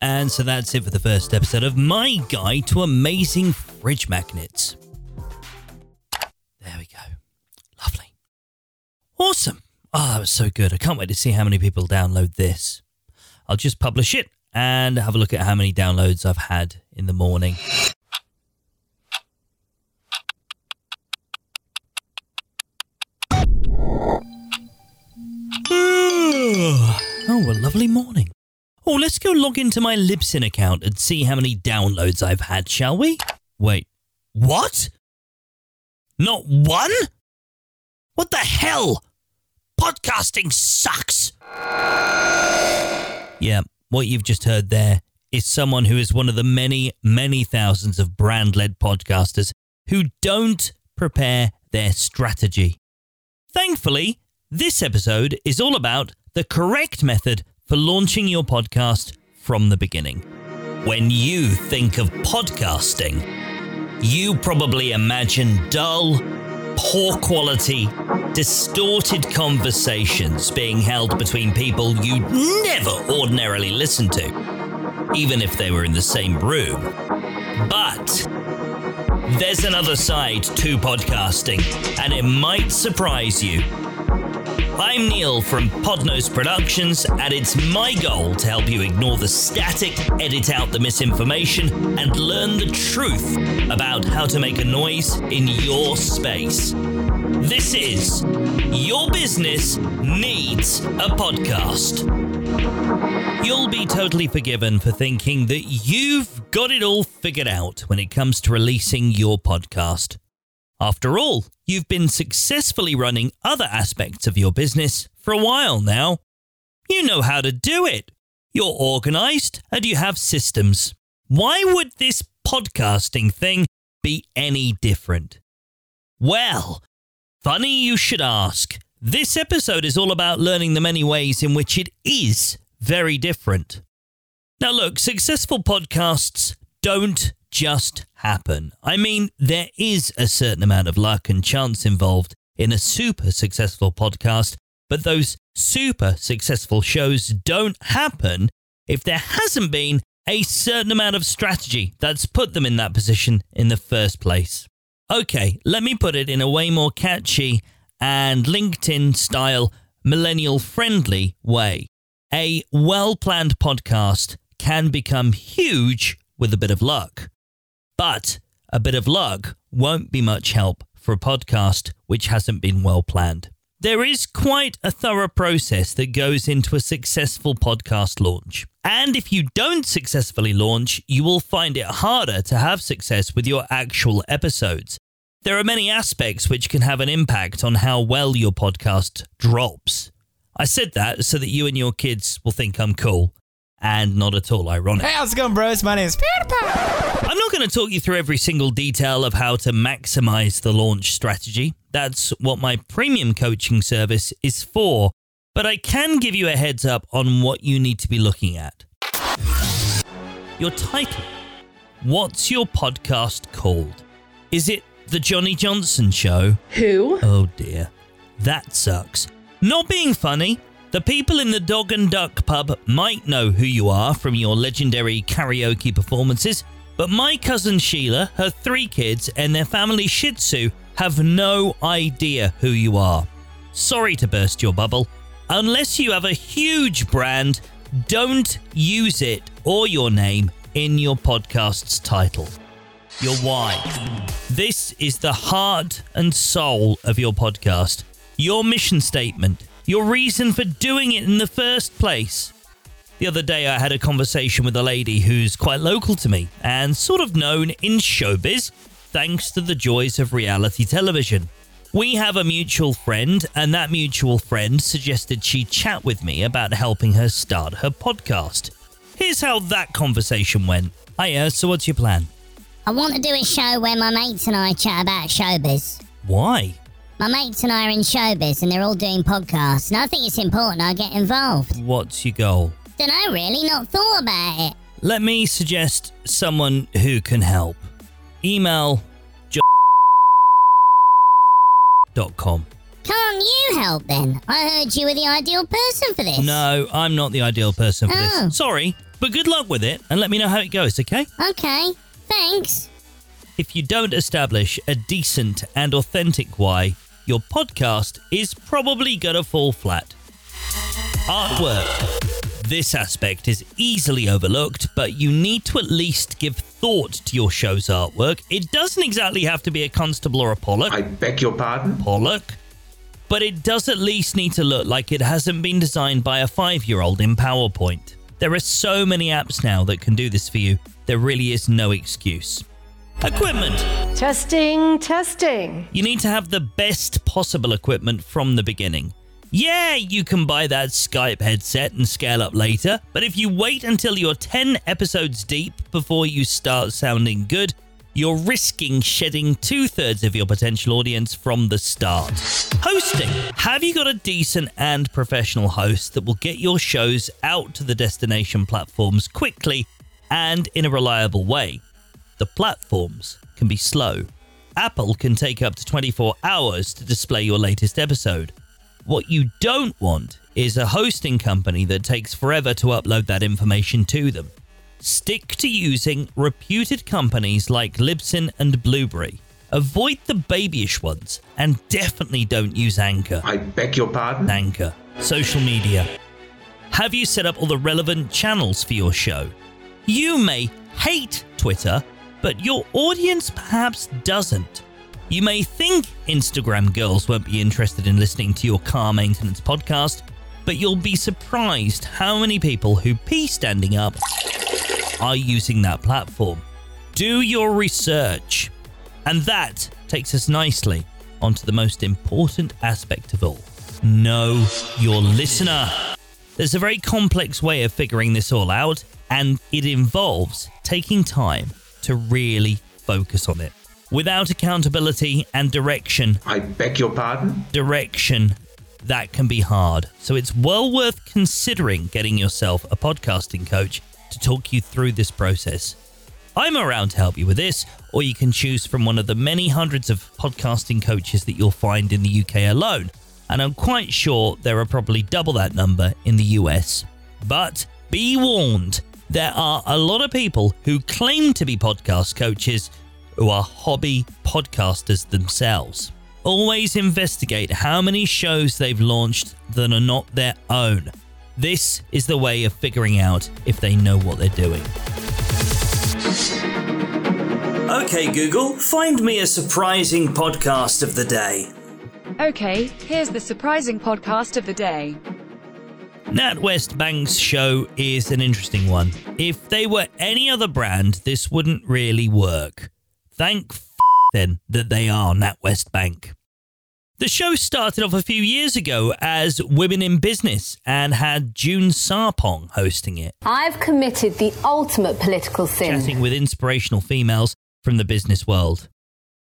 And so that's it for the first episode of my guide to amazing fridge magnets. There we go. Lovely. Awesome. Oh, that was so good. I can't wait to see how many people download this. I'll just publish it and have a look at how many downloads I've had in the morning. Oh, a lovely morning. Oh, let's go log into my Libsyn account and see how many downloads I've had, shall we? Wait, what? Not one? What the hell? Podcasting sucks. Yeah, what you've just heard there is someone who is one of the many, many thousands of brand led podcasters who don't prepare their strategy. Thankfully, this episode is all about the correct method for launching your podcast from the beginning. When you think of podcasting, you probably imagine dull, poor quality, distorted conversations being held between people you'd never ordinarily listen to, even if they were in the same room. But there's another side to podcasting, and it might surprise you. I'm Neil from Podknows Productions, and it's my goal to help you ignore the static, edit out the misinformation, and learn the truth about how to make a noise in your space. This is Your Business Needs a Podcast. You'll be totally forgiven for thinking that you've got it all figured out when it comes to releasing your podcast. After all, you've been successfully running other aspects of your business for a while now. You know how to do it. You're organized and you have systems. Why would this podcasting thing be any different? Well, funny you should ask. This episode is all about learning the many ways in which it is very different. Now, look, successful podcasts don't just happen. I mean, there is a certain amount of luck and chance involved in a super successful podcast, but those super successful shows don't happen if there hasn't been a certain amount of strategy that's put them in that position in the first place. Okay, let me put it in a way more catchy and LinkedIn style, millennial friendly way. A well planned podcast can become huge with a bit of luck. But a bit of luck won't be much help for a podcast which hasn't been well planned. There is quite a thorough process that goes into a successful podcast launch. And if you don't successfully launch, you will find it harder to have success with your actual episodes. There are many aspects which can have an impact on how well your podcast drops. I said that so that you and your kids will think I'm cool and not at all ironic. Hey, how's it going, bros? My name is PewDiePie. I'm not going to talk you through every single detail of how to maximize the launch strategy. That's what my premium coaching service is for. But I can give you a heads up on what you need to be looking at. Your title. What's your podcast called? Is it The Johnny Johnson Show? Who? Oh dear. That sucks. Not being funny, the people in the Dog and Duck pub might know who you are from your legendary karaoke performances, but my cousin Sheila, her three kids, and their family Shih Tzu have no idea who you are. Sorry to burst your bubble. Unless you have a huge brand, don't use it or your name in your podcast's title. Your why. This is the heart and soul of your podcast, your mission statement, your reason for doing it in the first place. The other day, I had a conversation with a lady who's quite local to me and sort of known in showbiz thanks to the joys of reality television. We have a mutual friend, and that mutual friend suggested she chat with me about helping her start her podcast. Here's how that conversation went. Hiya, so what's your plan? I want to do a show where my mates and I chat about showbiz. Why? My mates and I are in showbiz and they're all doing podcasts, and I think it's important I get involved. What's your goal? Dunno really, not thought about it. Let me suggest someone who can help. Email com. Can't you help then? I heard you were the ideal person for this. No, I'm not the ideal person for Oh. this. Sorry, But good luck with it and let me know how it goes, okay? Okay, thanks. If you don't establish a decent and authentic why, your podcast is probably gonna fall flat. Artwork. This aspect is easily overlooked, but you need to at least give thought to your show's artwork. It doesn't exactly have to be a constable or a Pollock. I beg your pardon? Pollock. But it does at least need to look like it hasn't been designed by a five year old in PowerPoint. There are so many apps now that can do this for you, there really is no excuse. Equipment. Testing, testing. You need to have the best possible equipment from the beginning. Yeah, you can buy that Skype headset and scale up later, but if you wait until you're 10 episodes deep before you start sounding good, you're risking shedding two thirds of your potential audience from the start. Hosting. Have you got a decent and professional host that will get your shows out to the destination platforms quickly and in a reliable way? The platforms can be slow. Apple can take up to 24 hours to display your latest episode. What you don't want is a hosting company that takes forever to upload that information to them. Stick to using reputed companies like Libsyn and Blubrry. Avoid the babyish ones and definitely don't use Anchor. I beg your pardon? Anchor. Social media. Have you set up all the relevant channels for your show? You may hate Twitter, but your audience perhaps doesn't. You may think Instagram girls won't be interested in listening to your car maintenance podcast, but you'll be surprised how many people who pee standing up are using that platform. Do your research. And that takes us nicely onto the most important aspect of all know your listener. There's a very complex way of figuring this all out, and it involves taking time to really focus on it. Without accountability and direction, I beg your pardon? direction, that can be hard. So it's well worth considering getting yourself a podcasting coach to talk you through this process. I'm around to help you with this, or you can choose from one of the many hundreds of podcasting coaches that you'll find in the UK alone. And I'm quite sure there are probably double that number in the US. But be warned, there are a lot of people who claim to be podcast coaches who are hobby podcasters themselves. Always investigate how many shows they've launched that are not their own. This is the way of figuring out if they know what they're doing. Okay, Google, find me a surprising podcast of the day. Okay, here's the surprising podcast of the day. NatWest Bank's show is an interesting one. If they were any other brand, this wouldn't really work. Thank f- then that they are NatWest Bank. The show started off a few years ago as Women in Business and had June Sarpong hosting it, I've committed the ultimate political sin. chatting with inspirational females from the business world.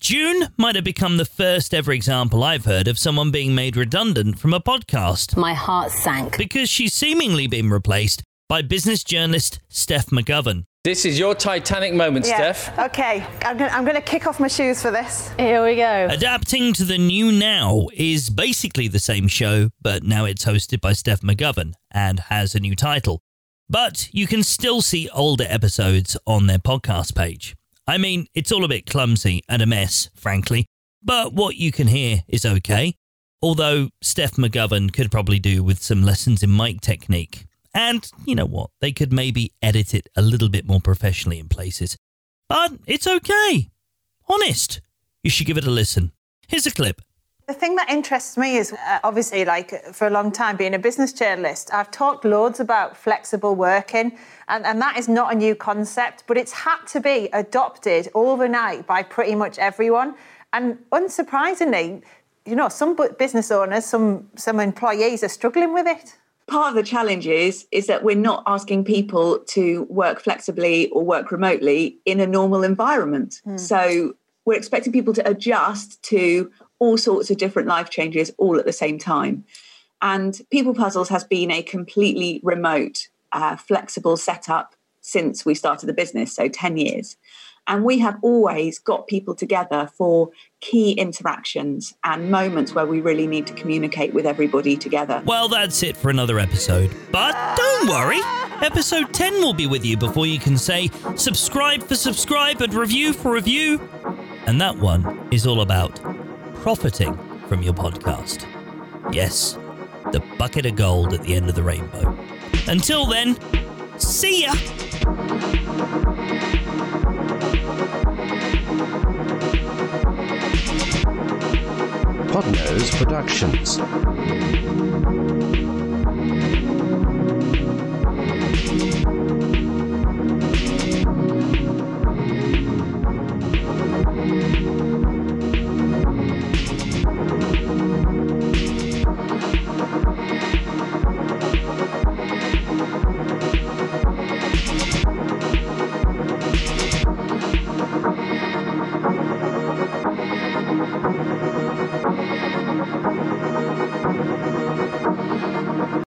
June might have become the first ever example I've heard of someone being made redundant from a podcast My heart sank. because she's seemingly been replaced by business journalist Steph McGovern. This is your Titanic moment, Yeah. Steph. Okay, I'm gonna, I'm gonna kick off my shoes for this. Here we go. Adapting to the new now is basically the same show, but now it's hosted by Steph McGovern and has a new title. But you can still see older episodes on their podcast page. I mean, it's all a bit clumsy and a mess, frankly, but what you can hear is okay. Although Steph McGovern could probably do with some lessons in mic technique. And you know what? They could maybe edit it a little bit more professionally in places. But it's okay. Honest. You should give it a listen. Here's a clip. The thing that interests me is uh, obviously, like, for a long time being a business journalist, I've talked loads about flexible working, and, and that is not a new concept, but it's had to be adopted overnight by pretty much everyone. And unsurprisingly, you know, some business owners, some some employees are struggling with it. part of the challenge is is that we're not asking people to work flexibly or work remotely in a normal environment so we're expecting people to adjust to all sorts of different life changes all at the same time and people puzzles has been a completely remote uh, flexible setup since we started the business so 10 years and we have always got people together for key interactions and moments where we really need to communicate with everybody together Well, that's it for another episode. But don't worry, Episode 10 will be with you before you can say subscribe for subscribe and review for review. And that one is all about profiting from your podcast. Yes, the bucket of gold at the end of the rainbow. Until then, see ya! Podknows Productions.